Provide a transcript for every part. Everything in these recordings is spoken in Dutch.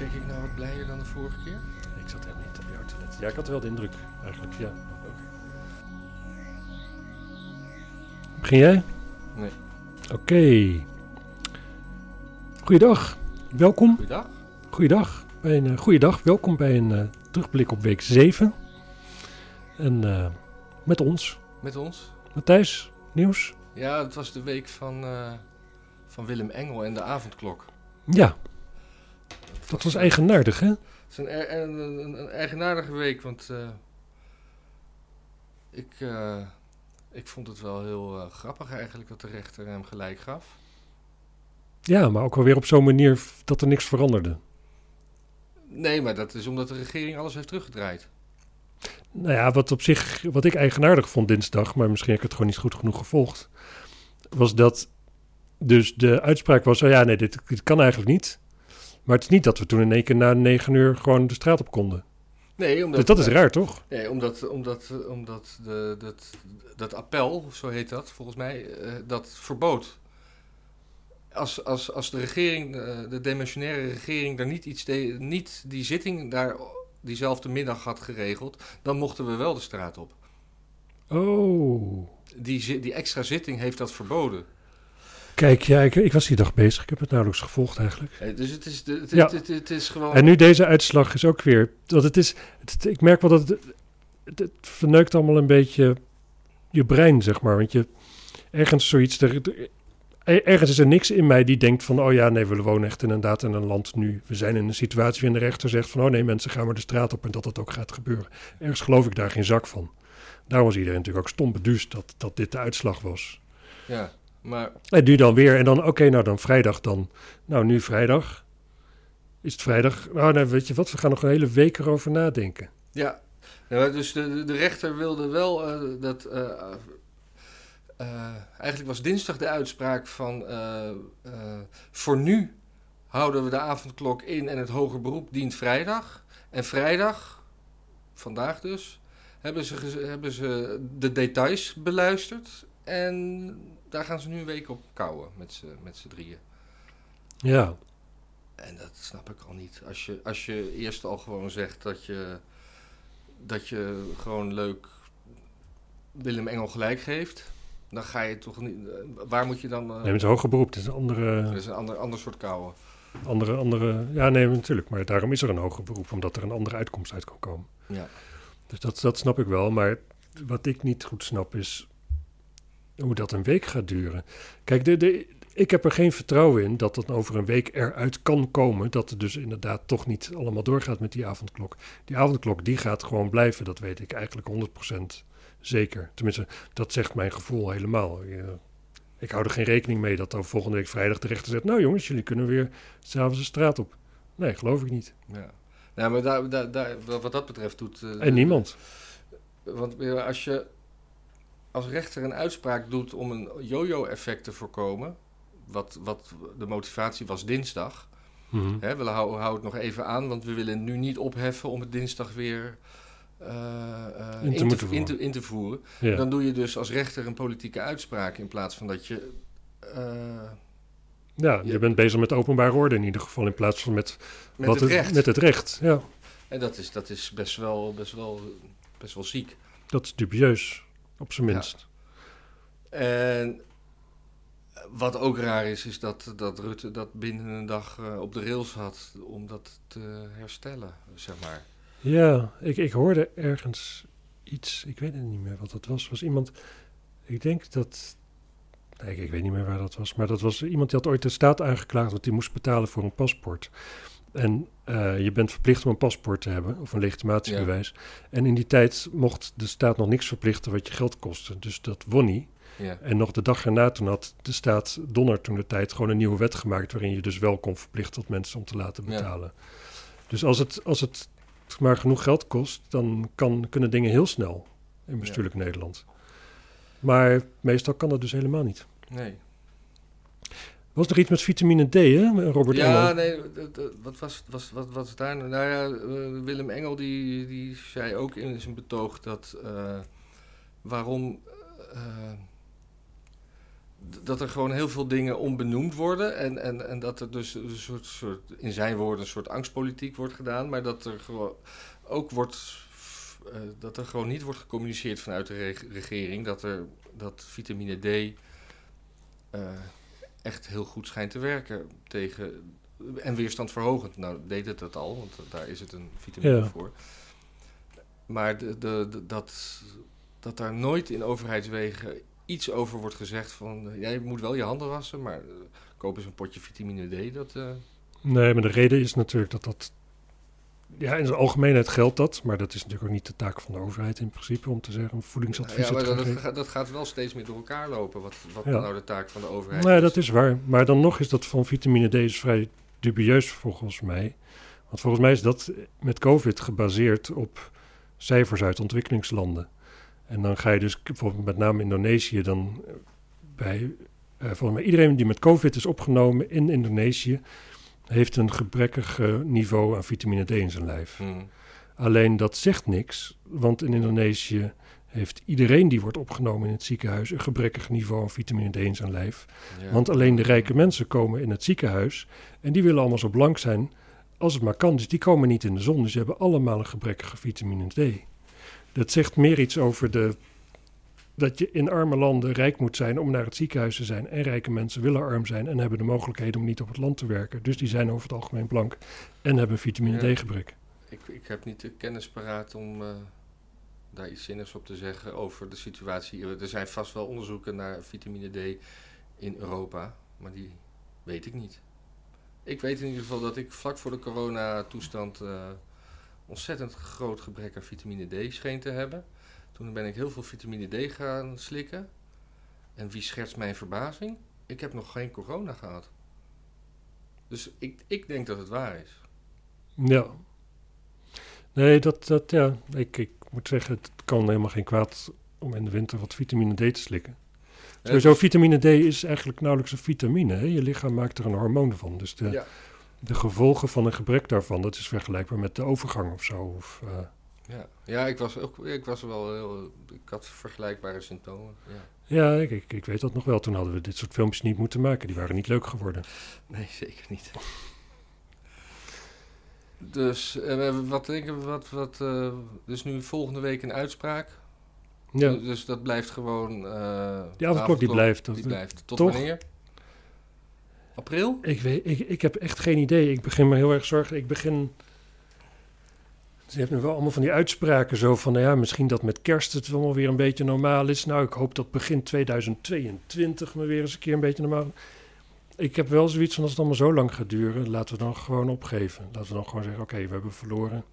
Kijk ik nou wat blijer dan de vorige keer? Ik zat helemaal niet op jou te letten. Ja, ik had wel de indruk eigenlijk, ja. Begin jij? Nee. Oké. Goeiedag. Welkom. Goeiedag. Goeiedag. Bij een, uh, goeiedag. Welkom bij een uh, terugblik op week 7. En uh, met ons. Met ons. Matthijs, nieuws? Ja, het was de week van, van Willem Engel en de avondklok. Ja. Dat was eigenaardig, hè? Het is een, er, een, een, een eigenaardige week, want uh, ik, uh, ik vond het wel heel uh, grappig eigenlijk dat de rechter hem gelijk gaf. Ja, maar ook alweer op zo'n manier dat er niks veranderde. Nee, maar dat is omdat de regering alles heeft teruggedraaid. Nou ja, wat op zich, wat ik eigenaardig vond dinsdag, maar misschien heb ik het gewoon niet goed genoeg gevolgd, was dat dus de uitspraak was, oh ja, nee, dit, dit kan eigenlijk niet. Maar het is niet dat we toen in één keer na negen uur gewoon de straat op konden. Nee, omdat, dus dat is raar, toch? Nee, omdat, omdat, omdat de, dat, dat appel, zo heet dat volgens mij, uh, dat verbood. Als, als, als de regering, uh, de demissionaire regering, daar niet, iets de, niet die zitting daar diezelfde middag had geregeld, dan mochten we wel de straat op. Oh. Die, die extra zitting heeft dat verboden. Kijk, ja, ik, ik, was die dag bezig. Ik heb het nauwelijks gevolgd eigenlijk. Hey, dus het is, het, ja. het, het, is gewoon... En nu deze uitslag is ook weer... Want het is, ik merk wel dat het, het, verneukt allemaal een beetje je brein, zeg maar. Want je ergens zoiets... Er, ergens is er niks in mij die denkt van... oh ja, nee, we wonen echt inderdaad in een land nu. We zijn in een situatie waarin de rechter zegt van... oh nee, mensen gaan maar de straat op en dat dat ook gaat gebeuren. Ergens geloof ik daar geen zak van. Daarom was iedereen natuurlijk ook stom beduust dat, dat dit de uitslag was. Ja. Maar... En nu dan weer. En dan, oké, okay, nou dan vrijdag dan. Nou, nu vrijdag. Is het vrijdag? Nou, nou, weet je wat, we gaan nog een hele week erover nadenken. Ja, ja dus de, de rechter wilde wel uh, dat... Uh, uh, eigenlijk was dinsdag de uitspraak van... voor nu houden we de avondklok in en het hoger beroep dient vrijdag. En vrijdag, vandaag dus, hebben ze, hebben ze de details beluisterd. En daar gaan ze nu een week op kouwen met z'n drieën. Ja. En dat snap ik al niet. Als je, als je eerst al gewoon zegt dat je, dat je gewoon leuk Willem Engel gelijk geeft, dan ga je toch niet. Waar moet je dan. Uh, nee, het is hoger beroep. Het is een andere. Het is een ander, ander soort kouwen. Andere, andere. Ja, nee, natuurlijk. Maar daarom is er een hoger beroep, omdat er een andere uitkomst uit kan komen. Ja. Dus dat, dat snap ik wel. Maar wat ik niet goed snap is hoe dat een week gaat duren. Kijk, de, de, ik heb er geen vertrouwen in dat dat over een week eruit kan komen. Dat het dus inderdaad toch niet allemaal doorgaat met die avondklok. Die avondklok die gaat gewoon blijven, dat weet ik eigenlijk 100% zeker. Tenminste, dat zegt mijn gevoel helemaal. Ik hou er geen rekening mee dat dan volgende week vrijdag de rechter zegt... nou jongens, jullie kunnen weer s'avonds de straat op. Nee, geloof ik niet. Ja, ja maar daar, daar, daar, wat dat betreft doet... Uh, en niemand. Want als je als rechter een uitspraak doet om een yo-yo-effect te voorkomen, wat, wat de motivatie was dinsdag. Mm-hmm. Hè, we houden hou het nog even aan, want we willen nu niet opheffen om het dinsdag weer uh, uh, in, te in, te, in, te, in, te, voeren. Ja. Dan doe je dus als rechter een politieke uitspraak in plaats van dat je. Uh, ja, je, je, bent bezig met openbare orde in ieder geval, in plaats van met, met, wat het, recht. met het recht. Ja. En dat is, dat is best, wel, best, wel, best wel ziek. Dat is dubieus. Op zijn minst. Ja. En wat ook raar is, is dat, dat Rutte dat binnen een dag uh, op de rails had om dat te herstellen, zeg maar. Ja, ik, ik hoorde ergens iets, ik weet het niet meer wat dat was. was iemand, ik denk dat, nee, ik weet niet meer waar dat was, maar dat was iemand die had ooit de staat aangeklaagd, want die moest betalen voor een paspoort. En uh, je bent verplicht om een paspoort te hebben of een legitimatiebewijs. Ja. En in die tijd mocht de staat nog niks verplichten wat je geld kostte. Dus dat won hij. Ja. En nog de dag erna toen had de staat Donner toen de tijd gewoon een nieuwe wet gemaakt... waarin je dus wel kon verplichten tot mensen om te laten betalen. Ja. Dus als het, als het maar genoeg geld kost, dan kan, kunnen dingen heel snel in bestuurlijk Nederland. Maar meestal kan dat dus helemaal niet. Nee. Was er iets met vitamine D, hè, Robert ja, Engel? nee, wat was, was, wat was daar? Nou ja, uh, Willem Engel die, die zei ook in zijn betoog dat uh, waarom, uh, dat er gewoon heel veel dingen onbenoemd worden. En, en, en dat er dus een soort, soort, in zijn woorden, een soort angstpolitiek wordt gedaan. Maar dat er gewoon ook wordt. Uh, dat er gewoon niet wordt gecommuniceerd vanuit de regering dat, er, dat vitamine D uh, echt heel goed schijnt te werken tegen. En weerstandverhogend. Nou, deed het dat al, want daar is het een vitamine ja. voor. Maar de, de, de, dat, dat daar nooit in overheidswegen iets over wordt gezegd van... Uh, jij moet wel je handen wassen, maar uh, koop eens een potje vitamine D. Dat, uh... Nee, maar de reden is natuurlijk dat dat... Ja, in zijn algemeenheid geldt dat, maar dat is natuurlijk ook niet de taak van de overheid in principe om te zeggen voedingsadvies. Ja, maar dat, gaat, dat gaat wel steeds meer door elkaar lopen. Wat, wat ja. nou de taak van de overheid nee, is. dat is waar. Maar dan nog is dat van vitamine D is vrij dubieus volgens mij. Want volgens mij is dat met COVID gebaseerd op cijfers uit ontwikkelingslanden. En dan ga je dus bijvoorbeeld met name Indonesië dan eh, bij... Uh, volgens mij iedereen die met COVID is opgenomen in Indonesië... heeft een gebrekkig niveau aan vitamine D in zijn lijf. Hmm. Alleen dat zegt niks, want in Indonesië heeft iedereen die wordt opgenomen in het ziekenhuis een gebrekkig niveau aan vitamine D in zijn lijf. Ja. Want alleen de rijke mensen komen in het ziekenhuis en die willen allemaal zo blank zijn als het maar kan. Dus die komen niet in de zon, dus ze hebben allemaal een gebrekkige vitamine D. Dat zegt meer iets over de, dat je in arme landen rijk moet zijn om naar het ziekenhuis te zijn. En rijke mensen willen arm zijn en hebben de mogelijkheden om niet op het land te werken. Dus die zijn over het algemeen blank en hebben vitamine Ja. D gebrek. Ik, ik heb niet de kennis paraat om eh, daar iets zinnigs op te zeggen over de situatie. Er zijn vast wel onderzoeken naar vitamine D in Europa, maar die weet ik niet. Ik weet in ieder geval dat ik vlak voor de coronatoestand eh ontzettend groot gebrek aan vitamine D scheen te hebben. Toen ben ik heel veel vitamine D gaan slikken. En wie schertst mijn verbazing? Ik heb nog geen corona gehad. Dus ik, ik denk dat het waar is. Ja. Nee, dat, dat ja, ik, ik moet zeggen, het kan helemaal geen kwaad om in de winter wat vitamine D te slikken. Sowieso, vitamine D is eigenlijk nauwelijks een vitamine. Hè? Je lichaam maakt er een hormoon van. Dus de, Ja. de gevolgen van een gebrek daarvan, dat is vergelijkbaar met de overgang of zo. Of, eh, Ja, ja ik, was ook, ik was wel heel. Ik had vergelijkbare symptomen. Ja. ja, ik, ik, ik weet dat nog wel. Toen hadden we dit soort filmpjes niet moeten maken. Die waren niet leuk geworden. Nee, zeker niet. Dus eh, wat denken we? Wat, wat, eh, dus nu volgende week een uitspraak. Ja, Dus dat blijft gewoon. eh die avondklok die blijft. Die blijft. Tot toch? wanneer? April? Ik, weet, ik, ik heb echt geen idee. Ik begin me heel erg zorgen. Ik begin. Ze heeft nu wel allemaal van die uitspraken zo van, nou ja, misschien dat met kerst het allemaal weer een beetje normaal is. Nou, ik hoop dat begin 2022 me weer eens een keer een beetje normaal. Ik heb wel zoiets van als het allemaal zo lang gaat duren, laten we dan gewoon opgeven. Laten we dan gewoon zeggen, oké, we hebben verloren.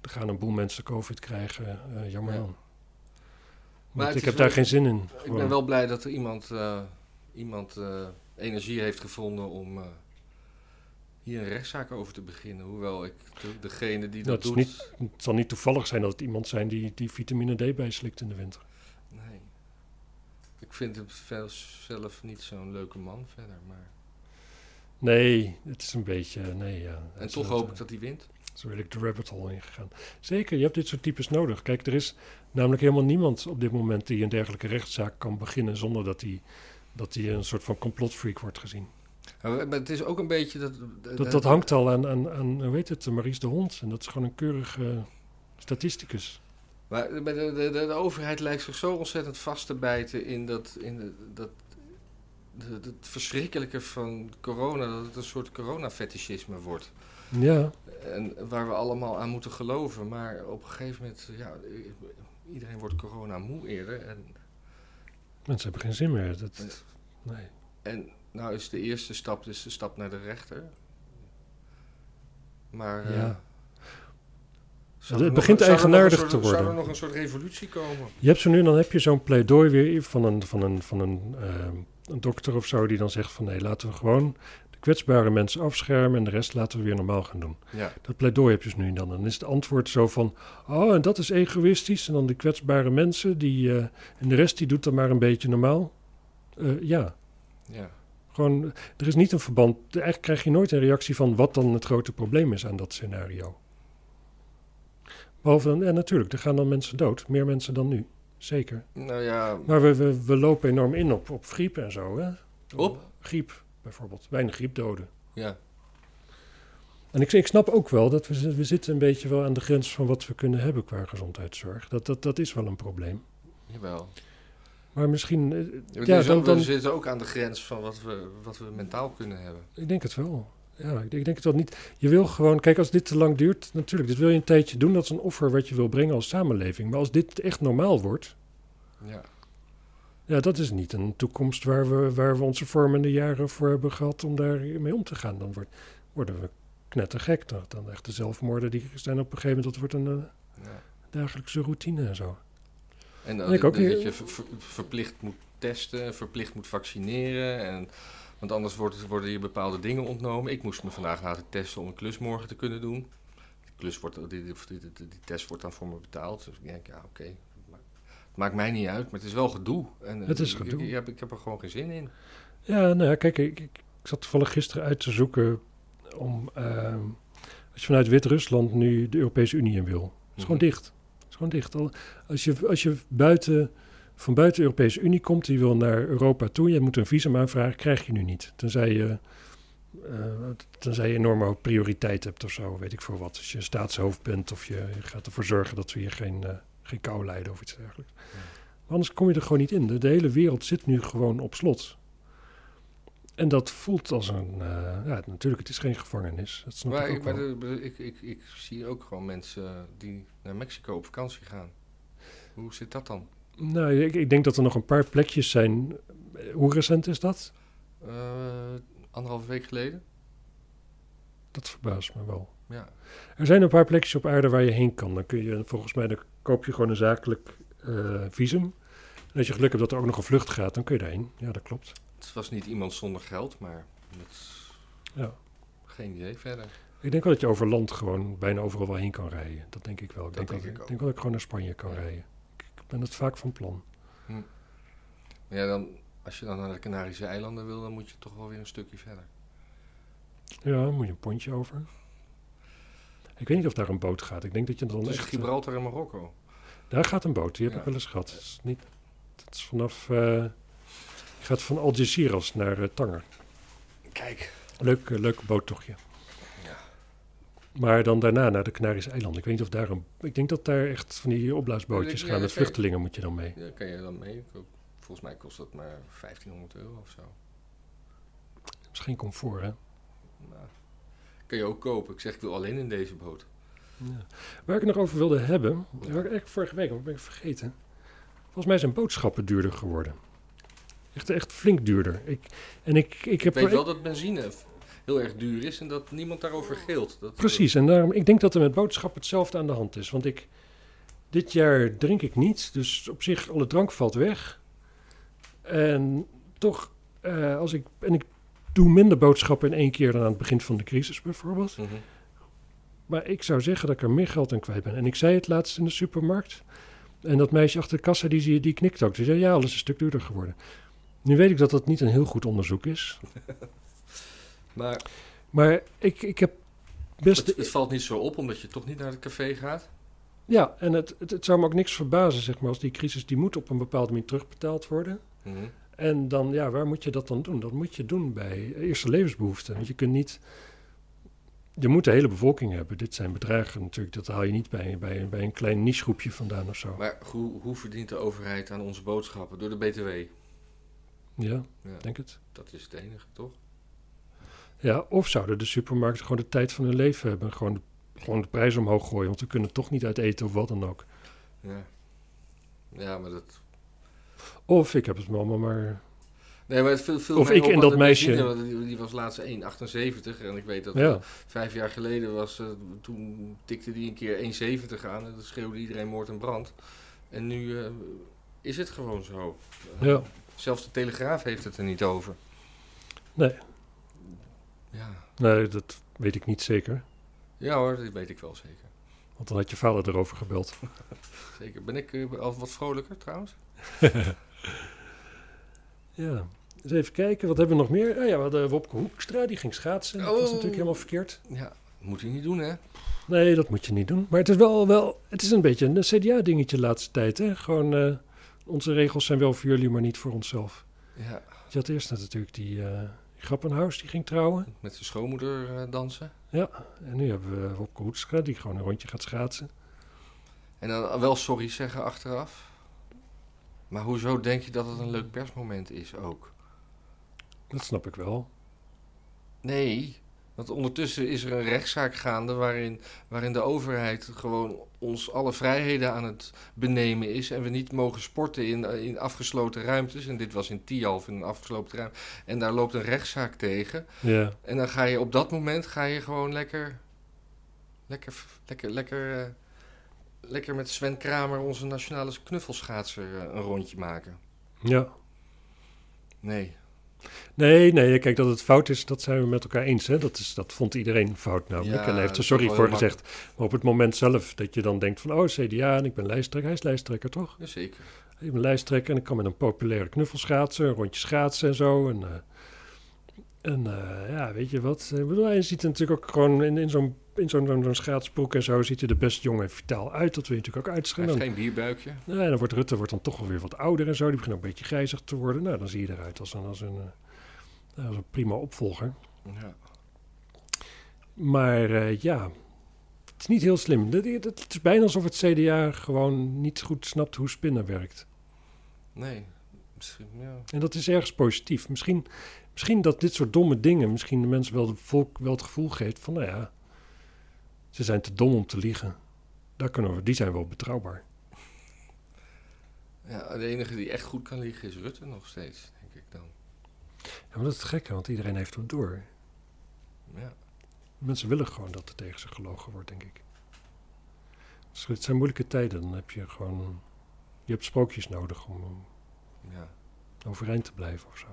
Er gaan een boel mensen COVID krijgen. eh, jammer Ja. dan. Maar ik heb daar geen zin in. Ik ben wel blij dat er iemand, eh, iemand eh, energie heeft gevonden om hier een rechtszaak over te beginnen. Hoewel ik de- degene die dat, doet. Het zal niet toevallig zijn dat het iemand zijn die, die vitamine D bijslikt in de winter. Nee. Ik vind hem zelf niet zo'n leuke man verder. Maar... Nee, het is een beetje. Nee, ja. En toch hoop ik dat hij wint. Zo wil ik de rabbit hole ingegaan. Zeker, je hebt dit soort types nodig. Kijk, er is namelijk helemaal niemand op dit moment die een dergelijke rechtszaak kan beginnen zonder dat hij dat hij een soort van complotfreak wordt gezien. Maar het is ook een beetje dat. Dat, dat hangt al aan, aan, aan, hoe heet het, Maurice de Hond. En dat is gewoon een keurige statisticus. Maar de, de, de, de overheid lijkt zich zo ontzettend vast te bijten in dat. In de, dat het verschrikkelijke van corona, dat het een soort corona-fetischisme wordt. Ja, En waar we allemaal aan moeten geloven. Maar op een gegeven moment, ja, iedereen wordt corona moe eerder. En, mensen hebben geen zin meer. Dat, nee. en nou is de eerste stap dus de stap naar de rechter. Maar. eh, Ja. zou Het begint nog- eigenaardig soort- te worden. Zou er nog een soort revolutie komen? Je hebt zo nu dan heb je zo'n pleidooi weer van een, van een, van een, eh, een dokter of zo die dan zegt van nee, laten we gewoon de kwetsbare mensen afschermen en de rest laten we weer normaal gaan doen. Ja. Dat pleidooi heb je dus nu en dan. Dan is het antwoord zo van, oh en dat is egoïstisch en dan de kwetsbare mensen die, eh, en de rest die doet dan maar een beetje normaal. Eh, ja, ja. Gewoon, er is niet een verband. Eigenlijk krijg je nooit een reactie van wat dan het grote probleem is aan dat scenario. Behalve dan, en natuurlijk, er gaan dan mensen dood. Meer mensen dan nu. zeker. Nou ja, Maar we, we, we lopen enorm in op, op griep en zo, hè? Op? Griep, bijvoorbeeld. Weinig griepdoden. ja. En ik, ik snap ook wel dat we, we zitten een beetje wel aan de grens van wat we kunnen hebben qua gezondheidszorg. Dat, dat, dat is wel een probleem. Jawel. Maar misschien, eh, Ja, ja, dan, dan, we zitten ook aan de grens van wat we, wat we mentaal kunnen hebben. ik denk het wel. Ja, ik denk, het wel niet. Je wil gewoon, kijk, als dit te lang duurt, natuurlijk, dit wil je een tijdje doen. Dat is een offer wat je wil brengen als samenleving. Maar als dit echt normaal wordt, Ja. ja, dat is niet een toekomst waar we, waar we onze vormende jaren voor hebben gehad om daar mee om te gaan. Dan wordt, worden we knettergek. Dan, dan echt de zelfmoorden die zijn op een gegeven moment, dat wordt een eh, ja. dagelijkse routine en zo. En ik dat, ook niet. dat je ver- ver- verplicht moet testen, verplicht moet vaccineren. En, want anders wordt, worden je bepaalde dingen ontnomen. Ik moest me vandaag laten testen om een klus morgen te kunnen doen. Die, klus wordt, die, die, die, test wordt dan voor me betaald. Dus ik denk, ja, oké. Het maakt mij niet uit, maar het is wel gedoe. En, Het is gedoe. Ik, ik heb, ik heb er gewoon geen zin in. Ja, nou ja, kijk, ik, ik, zat toevallig gisteren uit te zoeken om, ehm, als je vanuit Wit-Rusland nu de Europese Unie in wil. Het is gewoon Mhm. dicht. Is gewoon dicht. Al- Als je, als je buiten, van buiten de Europese Unie komt, die wil naar Europa toe, je moet een visum aanvragen, krijg je nu niet. Tenzij je, eh, tenzij je enorme prioriteit hebt of zo, weet ik voor wat. Als je staatshoofd bent of je, je gaat ervoor zorgen dat we hier geen, eh, geen kou lijden of iets dergelijks. Maar anders kom je er gewoon niet in. De, de hele wereld zit nu gewoon op slot. En dat voelt als een... eh, ja, natuurlijk, het is geen gevangenis. Dat snap Maar, ik ook maar de- ik, ik, ik zie ook gewoon mensen die naar Mexico op vakantie gaan. Hoe zit dat dan? Nou, ik, ik denk dat er nog een paar plekjes zijn. Hoe recent is dat? Eh, anderhalve week geleden? Dat verbaast me wel. Ja. Er zijn een paar plekjes op aarde waar je heen kan. Dan kun je volgens mij, dan koop je gewoon een zakelijk eh, visum. En als je geluk hebt dat er ook nog een vlucht gaat, dan kun je daarheen. Ja, dat klopt. Het was niet iemand zonder geld, maar met Ja. geen idee verder. Ik denk wel dat je over land gewoon bijna overal wel heen kan rijden. Dat denk ik wel. Ik Dat denk, denk wel- ik denk wel dat ik gewoon naar Spanje kan Ja. rijden. Ik, ben het vaak van plan. Maar ja, dan, als je dan naar de Canarische eilanden wil, dan moet je toch wel weer een stukje verder. Ja, dan moet je een pontje over. Ik weet niet of daar een boot gaat. Ik denk dat je dan echt... eh, Gibraltar en Marokko. Daar gaat een boot, die heb Ja. ik wel eens gehad. Dat is, niet, dat is vanaf... eh, gaat van Algeciras naar eh, Tanger. Kijk. Leuk, eh, leuk boottochtje. Ja. Maar dan daarna naar de Canarische eilanden. Ik weet niet of daar een... Ik denk dat daar echt van die opblaasbootjes Ja, gaan. Met oké. vluchtelingen moet je dan mee. Daar kan je dan mee. Volgens mij kost dat maar 1500 euro of zo. Geen comfort, hè? Nou, kan je ook kopen. Ik zeg, ik wil alleen in deze boot. Ja. Waar ik het nog over wilde hebben, Ja. waar ik eigenlijk vorige week, maar ben ik vergeten. Volgens mij zijn boodschappen duurder geworden. Echt, echt flink duurder. Ik, en ik, ik Ik heb weet wel dat benzine heel erg duur is en dat niemand daarover gilt. Dat, Precies, en daarom, ik denk dat er met boodschappen hetzelfde aan de hand is. Want ik, dit jaar drink ik niet, dus op zich alle drank valt weg. En toch, eh, als ik, en ik doe minder boodschappen in één keer dan aan het begin van de crisis bijvoorbeeld. Mhm. Maar ik zou zeggen dat ik er meer geld aan kwijt ben. En ik zei het laatst in de supermarkt. En dat meisje achter de kassa, die, zie- die knikt ook. Die zei, ja, alles is een stuk duurder geworden. Nu weet ik dat dat niet een heel goed onderzoek is. Maar Maar ik, ik heb best... het, het valt niet zo op omdat je toch niet naar het café gaat. Ja, en het, het, het zou me ook niks verbazen, zeg maar, als die crisis, die moet op een bepaalde manier terugbetaald worden. Mhm. En dan, ja, waar moet je dat dan doen? Dat moet je doen bij eerste levensbehoeften. Want je kunt niet... Je moet de hele bevolking hebben. Dit zijn bedragen natuurlijk, dat haal je niet bij, bij, bij een klein nichegroepje vandaan of zo. Maar hoe, hoe verdient de overheid aan onze boodschappen? Door de BTW. Ja, Ja, denk het. dat is het enige, toch? Ja, of zouden de supermarkten gewoon de tijd van hun leven hebben. Gewoon, gewoon de prijs omhoog gooien, want we kunnen toch niet uit eten of wat dan ook. Ja. Ja, maar dat... Of ik heb het allemaal maar... Nee, maar het viel, viel Of ik en dat meisje. die, die was laatst 1,78 en ik weet dat Ja, vijf jaar geleden was, eh, toen tikte die een keer 1,70 aan en dan schreeuwde iedereen moord en brand. En nu eh, is het gewoon zo. Ja. Zelfs de Telegraaf heeft het er niet over. Nee, Ja, nee, dat weet ik niet zeker. ja hoor, dat weet ik wel zeker. Want dan had je vader erover gebeld. Zeker. Ben ik eh, al wat vrolijker trouwens? Ja, eens even kijken, wat hebben we nog meer? Ah ja, we hadden Wopke Hoekstra, die ging schaatsen. Dat was Oh. natuurlijk helemaal verkeerd. Ja, moet hij niet doen hè? Nee, dat moet je niet doen. Maar het is wel, wel het is een beetje een CDA-dingetje de laatste tijd. Hè? Gewoon, eh, onze regels zijn wel voor jullie, maar niet voor onszelf. Ja, Je had eerst natuurlijk die eh Grappenhuis, die ging trouwen. met zijn schoonmoeder eh, dansen. Ja, en nu hebben we Wopke Hoekstra, die gewoon een rondje gaat schaatsen. En dan wel sorry zeggen achteraf. Maar hoezo denk je dat het een leuk persmoment is ook? Dat snap ik wel. Nee, want ondertussen is er een rechtszaak gaande waarin, waarin de overheid gewoon ons alle vrijheden aan het benemen is. En we niet mogen sporten in, in afgesloten ruimtes. En dit was in Tialf in een afgesloten ruimte. En daar loopt een rechtszaak tegen. Ja, En dan ga je op dat moment ga je gewoon lekker, lekker, lekker, lekker, eh, lekker met Sven Kramer, onze nationale knuffelschaatser, eh, een rondje maken. ja. Nee. Nee, nee, kijk, dat het fout is, dat zijn we met elkaar eens. Hè? Dat, is, dat vond iedereen fout namelijk. Ja, en hij heeft er sorry voor gezegd. Maar op het moment zelf dat je dan denkt van... oh, CDA en ik ben lijsttrekker. Hij is lijsttrekker, toch? Zeker. Ik ben lijsttrekker en ik kan met een populaire knuffel schaatsen. Een rondje schaatsen en zo. En, eh, en eh, ja, weet je wat? Ik bedoel, hij ziet natuurlijk ook gewoon in, in zo'n in zo'n schaatsbroek en zo... ziet hij er best jong en vitaal uit. Dat wil je natuurlijk ook Hij uitschrijven. heeft geen bierbuikje. Nee, dan wordt Rutte wordt dan toch wel weer wat ouder en zo. Die begint ook een beetje grijzig te worden. Nou, dan zie je eruit als een, als een, eh, als een prima opvolger. Ja. Maar eh, ja, het is niet heel slim. Het is bijna alsof het CDA gewoon niet goed snapt hoe spinnen werkt. Nee. Misschien, ja. En dat is ergens positief. Misschien, misschien dat dit soort domme dingen misschien de mensen wel, de volk wel het gevoel geeft van, nou ja, ze zijn te dom om te liegen. Daar kunnen we, die zijn wel betrouwbaar. ja, de enige die echt goed kan liegen is Rutte nog steeds, denk ik dan. Ja, maar dat is het gekke, want iedereen heeft het door. Ja. Mensen willen gewoon dat er tegen ze gelogen wordt, denk ik. Dus het zijn moeilijke tijden. Dan heb je gewoon... Je hebt sprookjes nodig om om ja. overeind te blijven of zo.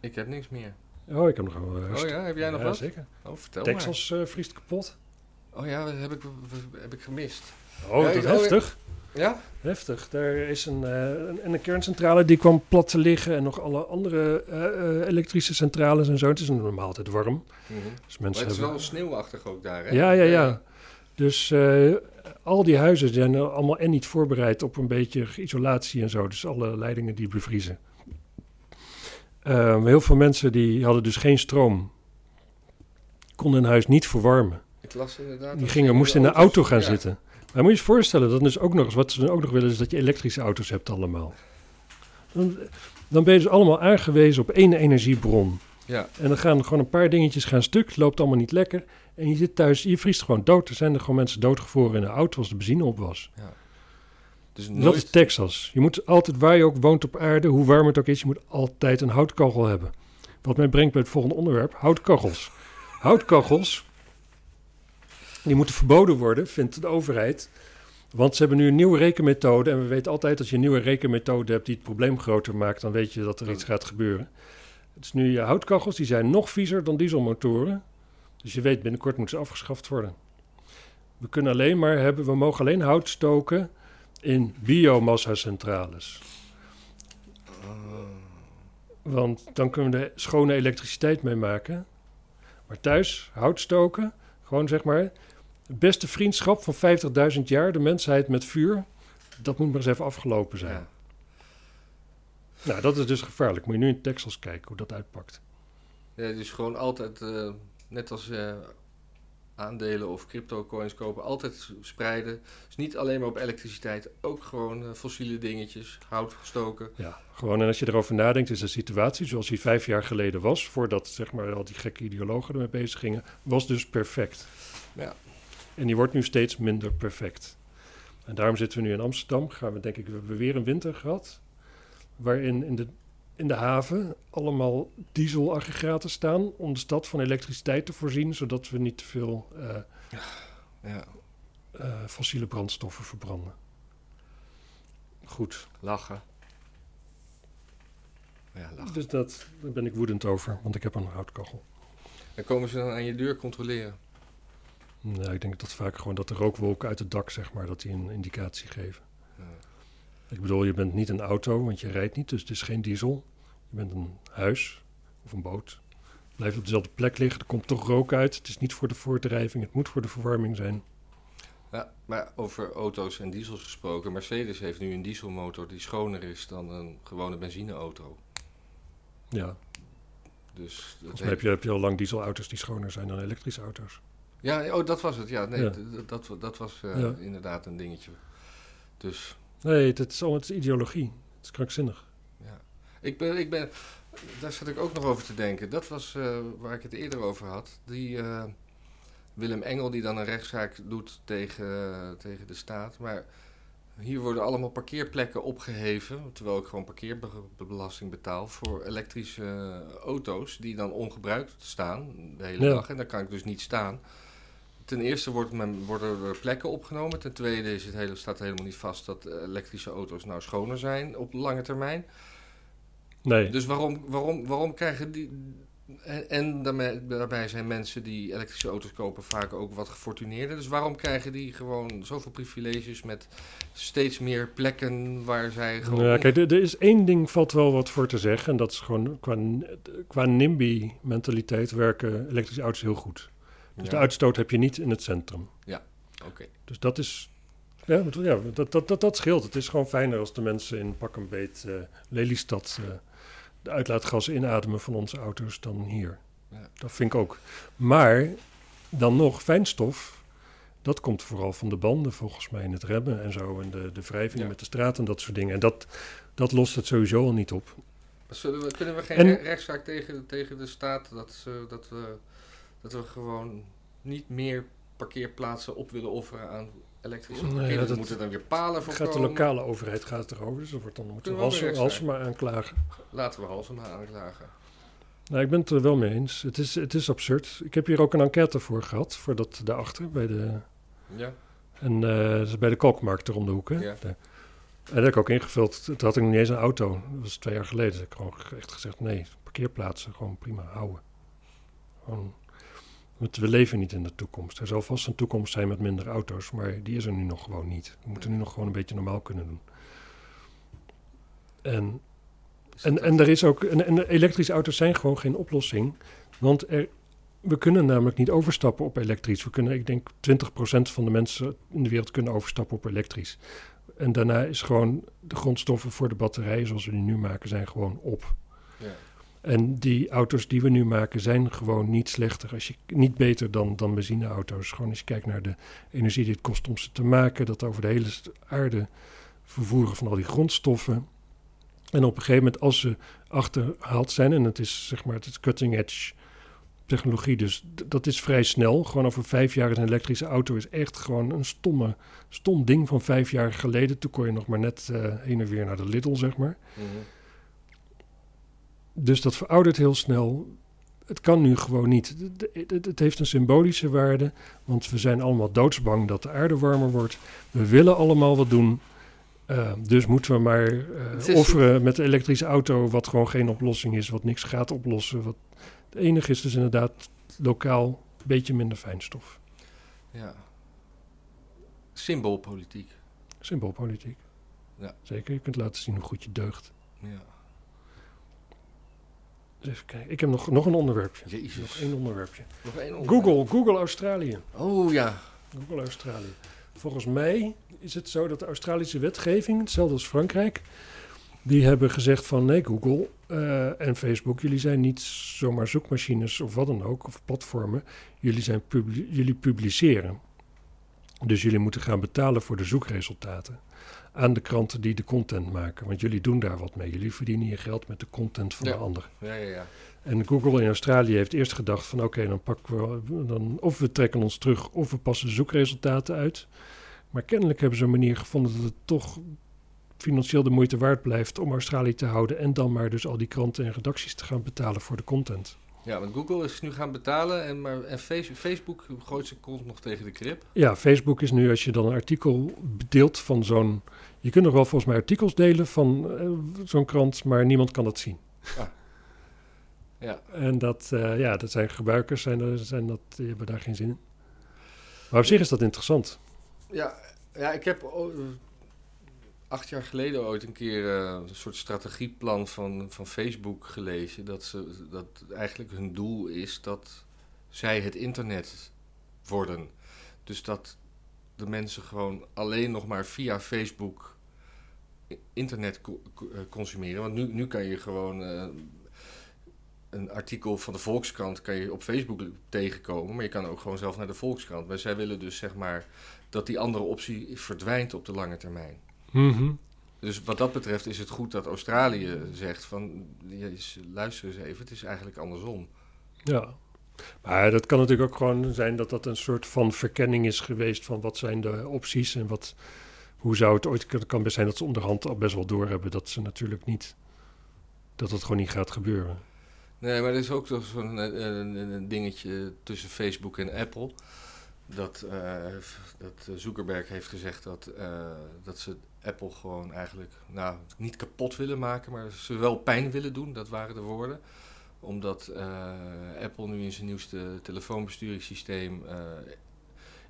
Ik heb niks meer. Oh, ik heb nog wel... Oh ja, heb jij nog ja, wat? zeker. Oh, vertel Texas eh, vriest kapot. maar. Oh ja, dat heb ik, heb ik gemist. Oh, Ja, dat is ik- oh, heftig. Ja? Heftig. Daar is een, eh, een, en een kerncentrale die kwam plat te liggen. En nog alle andere eh, eh, elektrische centrales en zo. Het is normaal altijd warm. Mhm. Dus Maar mensen het is wel sneeuwachtig ook daar, hè? Ja, ja, ja. Dus eh, al die huizen zijn er allemaal en niet voorbereid op een beetje isolatie en zo. Dus alle leidingen die bevriezen. Eh, heel veel mensen die hadden dus geen stroom. Konden hun huis niet verwarmen. Ik las inderdaad... Die gingen, moesten in de auto gaan ja. zitten. Maar moet je je voorstellen, dat is ook nog eens, wat ze ook nog willen, is dat je elektrische auto's hebt allemaal. Dan, dan ben je dus allemaal aangewezen op één energiebron. Ja, En dan gaan gewoon een paar dingetjes gaan stuk, het loopt allemaal niet lekker. En je zit thuis, je vriest gewoon dood. Er zijn er gewoon mensen doodgevroren in de auto als de benzine op was. Dus Dat is Texas. Je moet altijd, waar je ook woont op aarde, hoe warm het ook is, je moet altijd een houtkachel hebben. Wat mij brengt bij het volgende onderwerp, houtkachels. Houtkachels, die moeten verboden worden, vindt de overheid. Want ze hebben nu een nieuwe rekenmethode. En we weten altijd als je een nieuwe rekenmethode hebt die het probleem groter maakt, dan weet je dat er iets gaat gebeuren. Het is nu je houtkachels, die zijn nog viezer dan dieselmotoren. Dus je weet, binnenkort moeten ze afgeschaft worden. We kunnen alleen maar hebben, we mogen alleen hout stoken in biomassa-centrales. Want dan kunnen we er schone elektriciteit mee maken. Maar thuis, hout stoken, gewoon zeg maar... Het beste vriendschap van 50.000 jaar, de mensheid met vuur... dat moet maar eens even afgelopen zijn. Ja. Nou, dat is dus gevaarlijk. Moet je nu in Texas kijken hoe dat uitpakt. Ja, dus gewoon altijd, eh, net als eh, aandelen of crypto coins kopen, altijd spreiden. Dus niet alleen maar op elektriciteit, ook gewoon eh, fossiele dingetjes, hout gestoken. Ja, gewoon en als je erover nadenkt, is de situatie zoals die vijf jaar geleden was... voordat zeg maar, al die gekke ideologen ermee bezig gingen... was dus perfect. Ja. En die wordt nu steeds minder perfect. En daarom zitten we nu in Amsterdam. Gaan we denk ik, we hebben weer een winter gehad. Waarin in de, in de haven allemaal dieselaggregaten staan. om de stad van elektriciteit te voorzien. zodat we niet te veel eh, Ja, eh, fossiele brandstoffen verbranden. Goed. lachen. Ja, lachen. Dus dat, daar ben ik woedend over, want ik heb een houtkachel. En komen ze dan aan je deur controleren? Nou, ik denk dat vaak gewoon dat de rookwolken uit het dak, zeg maar, dat die een indicatie geven. Ja. Ik bedoel, je bent niet een auto, want je rijdt niet, dus het is geen diesel. Je bent een huis of een boot. Blijft op dezelfde plek liggen, er komt toch rook uit. Het is niet voor de voordrijving, het moet voor de verwarming zijn. Maar over auto's en diesels gesproken. Mercedes heeft nu een dieselmotor die schoner is dan een gewone benzineauto. Ja, Dus dat volgens mij heb je, heb je al lang dieselauto's die schoner zijn dan elektrische auto's. Ja, oh, dat was het. Ja, nee, Ja. Dat, dat was eh, Ja. inderdaad een dingetje. Dus Nee, het is, het is ideologie. Het is krankzinnig. ja. Ik ben, ik ben, daar zat ik ook nog over te denken. Dat was eh, waar ik het eerder over had. Die eh, Willem Engel die dan een rechtszaak doet tegen, tegen de staat. Maar hier worden allemaal parkeerplekken opgeheven. Terwijl ik gewoon parkeerbelasting betaal voor elektrische eh, auto's. Die dan ongebruikt staan de hele Ja. dag. En daar kan ik dus niet staan. Ten eerste wordt men, worden er plekken opgenomen. Ten tweede is het hele, staat helemaal niet vast dat elektrische auto's nou schoner zijn op lange termijn. Nee, Dus waarom, waarom, waarom krijgen die. En, en daarmee, daarbij zijn mensen die elektrische auto's kopen vaak ook wat gefortuneerder. Dus waarom krijgen die gewoon zoveel privileges met steeds meer plekken waar zij gewoon. Ja, kijk, er, er is één ding valt wel wat voor te zeggen. En dat is gewoon qua, qua NIMBY-mentaliteit werken elektrische auto's heel goed. Dus Ja, de uitstoot heb je niet in het centrum. Oké. Dus dat is. Ja, ja dat, dat, dat, dat scheelt. Het is gewoon fijner als de mensen in pak een beet eh, Lelystad eh, de uitlaatgassen inademen van onze auto's dan hier. Ja. Dat vind ik ook. Maar dan nog, fijnstof, dat komt vooral van de banden volgens mij in het remmen en zo. En de, de wrijving Ja. met de straat en dat soort dingen. En dat, dat lost het sowieso al niet op. We, kunnen we geen En- re- rechtszaak tegen, tegen de staat dat, ze, dat, we, dat we gewoon niet meer parkeerplaatsen op willen offeren aan elektrische Nee, parkeerders? ja, dat- moeten dan weer palen voor Gaat de lokale overheid gaat het erover, dus dat wordt dan moeten we Halsema aanklagen. Laten we Halsema aanklagen. Nou, ik ben het er wel mee eens. Het is, het is absurd. Ik heb hier ook een enquête voor gehad, voor dat daarachter, bij de, Ja, en, eh, dat is bij de Kalkmarkt er om de hoek. hè. Ja. Daar. En dat heb ik ook ingevuld. Toen had ik nog niet eens een auto. Dat was twee jaar geleden. Dus ik heb gewoon echt gezegd, nee, parkeerplaatsen gewoon prima houden. Gewoon, want we leven niet in de toekomst. Er zal vast een toekomst zijn met minder auto's, maar die is er nu nog gewoon niet. We moeten nu nog gewoon een beetje normaal kunnen doen. En en, en er is ook. En, en elektrische auto's zijn gewoon geen oplossing. Want er, we kunnen namelijk niet overstappen op elektrisch. We kunnen, ik denk, 20% van de mensen in de wereld kunnen overstappen op elektrisch. En daarna is gewoon de grondstoffen voor de batterijen zoals we die nu maken, zijn gewoon op. ja. En die auto's die we nu maken zijn gewoon niet slechter. Als je, niet beter dan, dan benzineauto's. Gewoon als je kijkt naar de energie die het kost om ze te maken. Dat over de hele aarde vervoeren van al die grondstoffen. En op een gegeven moment als ze achterhaald zijn. En het is zeg maar het cutting edge technologie. Dus dat is vrij snel. Gewoon over vijf jaar is een elektrische auto is echt gewoon een stomme, stom ding van vijf jaar geleden. Toen kon je nog maar net eh, heen en weer naar de Lidl, zeg maar. Mhm. Dus dat veroudert heel snel. Het kan nu gewoon niet. Het, heeft een symbolische waarde, want we zijn allemaal doodsbang dat de aarde warmer wordt. We willen allemaal wat doen. Eh, dus moeten we maar is- offeren met de elektrische auto, wat gewoon geen oplossing is, wat niks gaat oplossen. Wat, het enige is dus inderdaad lokaal een beetje minder fijnstof. ja. Symboolpolitiek. Symboolpolitiek. Ja. Zeker, je kunt laten zien hoe goed je deugt. Ja. Dus even kijken. Ik heb nog, nog een onderwerpje. Jezus. Nog één onderwerpje. Nog één onderwerp. Google, Google Australië. Oh ja. Google Australië. Volgens mij is het zo dat de Australische wetgeving, hetzelfde als Frankrijk, die hebben gezegd van nee Google eh, en Facebook, jullie zijn niet zomaar zoekmachines of wat dan ook, of platformen, jullie, zijn publi- jullie publiceren. Dus jullie moeten gaan betalen voor de zoekresultaten aan de kranten die de content maken. Want jullie doen daar wat mee. Jullie verdienen je geld met de content van Ja. de ander. Ja, ja, ja. En Google in Australië heeft eerst gedacht van oké, dan pakken we dan of we trekken ons terug of we passen zoekresultaten uit. Maar kennelijk hebben ze een manier gevonden dat het toch financieel de moeite waard blijft om Australië te houden en dan maar dus al die kranten en redacties te gaan betalen voor de content. Ja, want Google is nu gaan betalen en, maar, en Face- Facebook gooit zijn kont nog tegen de krip. Ja, Facebook is nu als je dan een artikel deelt van zo'n. Je kunt nog wel volgens mij artikels delen van eh, zo'n krant, maar niemand kan dat zien. Ja, En dat, eh, ja, dat zijn gebruikers, zijn, zijn dat, die hebben daar geen zin in. Maar op zich is dat interessant. ja, ja ik heb o- acht jaar geleden ooit een keer eh, een soort strategieplan van, van Facebook gelezen. Dat, ze, dat eigenlijk hun doel is dat zij het internet worden. Dus dat de mensen gewoon alleen nog maar via Facebook internet eh, consumeren. Want nu, nu kan je gewoon eh, een artikel van de Volkskrant kan je op Facebook tegenkomen, maar je kan ook gewoon zelf naar de Volkskrant. Maar zij willen dus zeg maar dat die andere optie verdwijnt op de lange termijn. Mhm. Dus wat dat betreft is het goed dat Australië zegt van luister eens even, het is eigenlijk andersom. Ja. Maar dat kan natuurlijk ook gewoon zijn dat dat een soort van verkenning is geweest van wat zijn de opties en wat, hoe zou het ooit... Het kan best zijn dat ze onderhand al best wel doorhebben dat ze natuurlijk niet... Dat het gewoon niet gaat gebeuren. Nee, maar er is ook toch zo'n eh, een, een dingetje tussen Facebook en Apple. Dat, eh, dat Zuckerberg heeft gezegd dat, eh, dat ze Apple gewoon eigenlijk nou, niet kapot willen maken, maar ze wel pijn willen doen. Dat waren de woorden. Omdat eh, Apple nu in zijn nieuwste telefoonbesturingssysteem eh,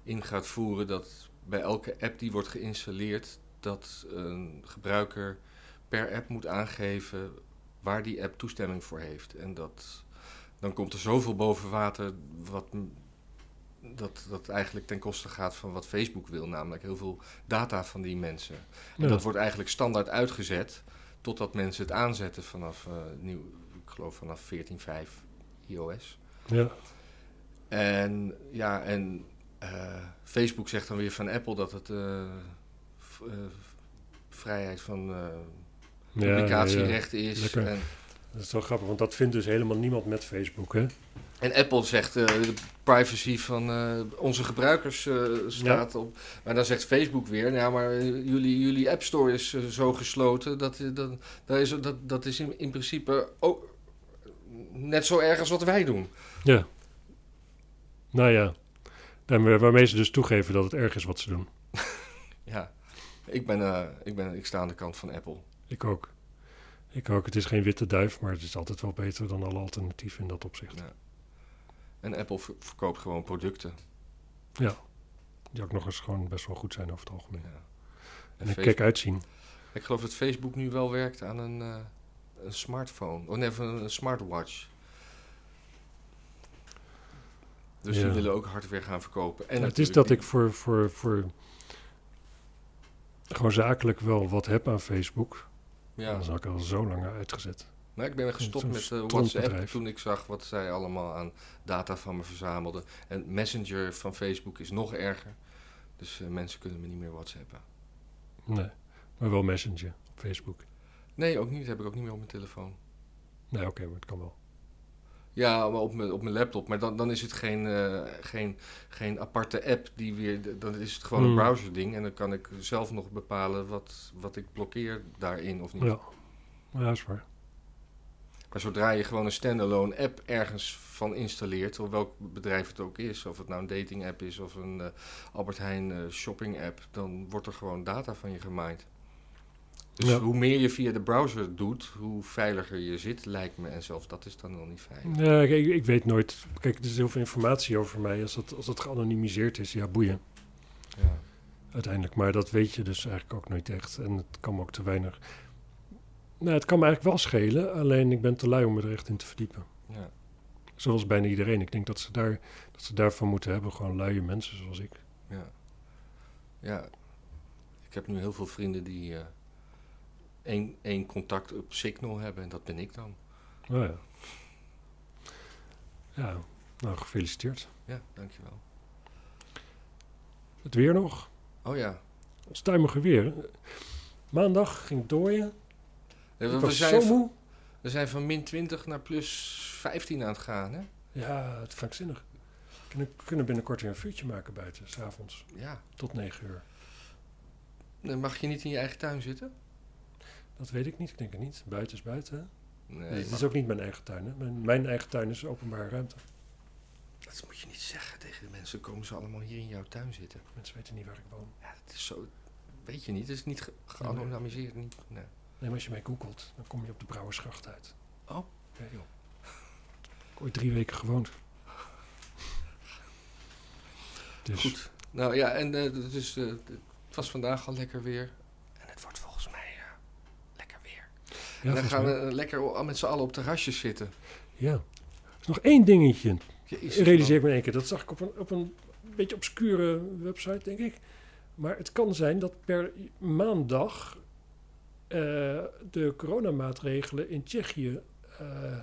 in gaat voeren dat bij elke app die wordt geïnstalleerd, dat een gebruiker per app moet aangeven waar die app toestemming voor heeft. En dat, dan komt er zoveel boven water wat, dat, dat eigenlijk ten koste gaat van wat Facebook wil, namelijk heel veel data van die mensen. En Ja. dat wordt eigenlijk standaard uitgezet totdat mensen het aanzetten vanaf, eh, nieuw, ik geloof vanaf 14.5 iOS. Ja. En ja, en eh, Facebook zegt dan weer van Apple dat het eh, vrijheid van eh, Ja, ja, publicatierecht is. En, Dat is wel grappig, want dat vindt dus helemaal niemand met Facebook, hè? En Apple zegt eh, de privacy van eh, onze gebruikers eh, staat op. Maar dan zegt Facebook weer, ja, maar jullie, jullie App Store is zo gesloten. Dat, dat, dat, is, dat, dat is in, in principe ook net zo erg als wat wij doen. Ja. Nou ja. En waarmee ze dus toegeven dat het erg is wat ze doen. Ja, ik, ben, ik, ben, ik sta aan de kant van Apple. Ik ook. Ik ook. Het is geen witte duif, maar het is altijd wel beter dan alle alternatieven in dat opzicht. Ja. En Apple ver- verkoopt gewoon producten. Die ook nog eens gewoon best wel goed zijn over het algemeen. Ja. En En Facebook- kijk uitzien. Ik geloof dat Facebook nu wel werkt aan een, eh, een smartphone. Oh nee, van een smartwatch. Dus die Ja. willen ook hardware gaan verkopen. En het is dat die- ik voor, voor, voor gewoon zakelijk wel wat heb aan Facebook. Ja, Dat is ook al zo lang uitgezet. maar ik ben gestopt met eh. WhatsApp toen ik zag wat zij allemaal aan data van me verzamelden. En Messenger van Facebook is nog erger. Dus eh, mensen kunnen me niet meer WhatsAppen. Nee, maar wel Messenger op Facebook. Nee, ook niet. Heb ik ook niet meer op mijn telefoon. Nee, oké, maar het kan wel. Ja, maar op mijn, op mijn laptop. Maar dan, dan is het geen, eh, geen, geen aparte app die weer. Dan is het gewoon een Hmm. browserding. En dan kan ik zelf nog bepalen wat, wat ik blokkeer daarin of niet. Ja, ja is waar. Maar zodra je gewoon een standalone app ergens van installeert, of welk bedrijf het ook is, of het nou een dating app is of een eh, Albert Heijn eh, shopping app, dan wordt er gewoon data van je gemined. Dus Ja. hoe meer je via de browser doet, hoe veiliger je zit, lijkt me. En zelfs dat is dan nog niet veilig. Ja, ik, ik weet nooit. Kijk, er is heel veel informatie over mij. Als dat, als dat geanonimiseerd is, ja, boeien. Ja. Uiteindelijk. Maar dat weet je dus eigenlijk ook nooit echt. En het kan me ook te weinig. Nou, het kan me eigenlijk wel schelen. Alleen ik ben te lui om me er echt in te verdiepen. Ja. Zoals bijna iedereen. Ik denk dat ze, daar, dat ze daarvan moeten hebben. Gewoon luie mensen zoals ik. Ja. ja. Ik heb nu heel veel vrienden die eh, één, één contact op Signal hebben en dat ben ik dan. Oh ja. Ja, nou gefeliciteerd. Ja, dankjewel. Het weer nog. Oh ja. Onstuimige weer. Maandag ging het dooien. We, zijn, zo moe. we zijn van min 20 naar plus 15 aan het gaan, hè? Ja, het is krankzinnig. We kunnen, kunnen binnenkort weer een vuurtje maken buiten, s'avonds. Ja. Tot negen uur. Dan mag je niet in je eigen tuin zitten? Dat weet ik niet, ik denk het niet. Buiten is buiten. hè? Nee, het is ook niet mijn eigen tuin. Hè? Mijn, mijn eigen tuin is openbare ruimte. dat moet je niet zeggen tegen de mensen. Komen ze allemaal hier in jouw tuin zitten? Mensen weten niet waar ik woon. Ja, dat is zo... Weet je niet, het is niet ge- geanonimiseerd. Nee. Nee, maar als je mij googelt, dan kom je op de Brouwersgracht uit. Oh. Ja, joh. Ik heb ooit drie weken gewoond. Dus, Goed. Nou ja, en eh, dus, eh, het was vandaag al lekker weer. En het wordt volgens mij eh, lekker weer. ja, en dan gaan we eh, lekker met z'n allen op terrasjes zitten. Ja. Er is nog één dingetje. Jezus, realiseer ik me in één keer. Dat zag ik op een, op een beetje obscure website, denk ik. Maar het kan zijn dat per maandag eh, de coronamaatregelen in Tsjechië eh,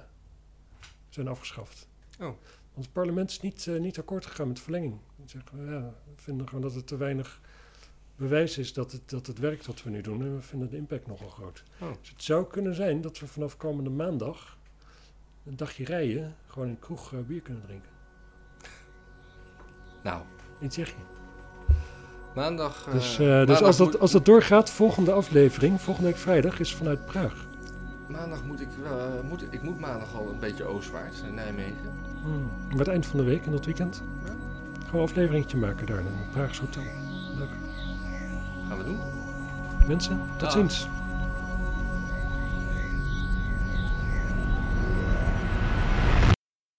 zijn afgeschaft. Oh. Want het parlement is niet, niet akkoord gegaan met verlenging. Ze zeggen, ja, we vinden gewoon dat het te weinig bewijs is dat het, dat het werkt wat we nu doen. En we vinden de impact nogal groot. Oh. Dus het zou kunnen zijn dat we vanaf komende maandag een dagje rijden, gewoon in de kroeg eh, bier kunnen drinken. Nou, In Tsjechië. maandag... eh, Dus, eh, dus maandag als, dat, als dat doorgaat, volgende aflevering, volgende week vrijdag, is vanuit Praag. Maandag moet ik moet, ik moet maandag al een beetje oostwaarts, naar Nijmegen. Hmm. Maar het eind van de week en dat weekend. Ja. Gewoon een afleveringetje maken daar in een Praagse hotel. Leuk. Gaan we doen. Mensen, tot ziens.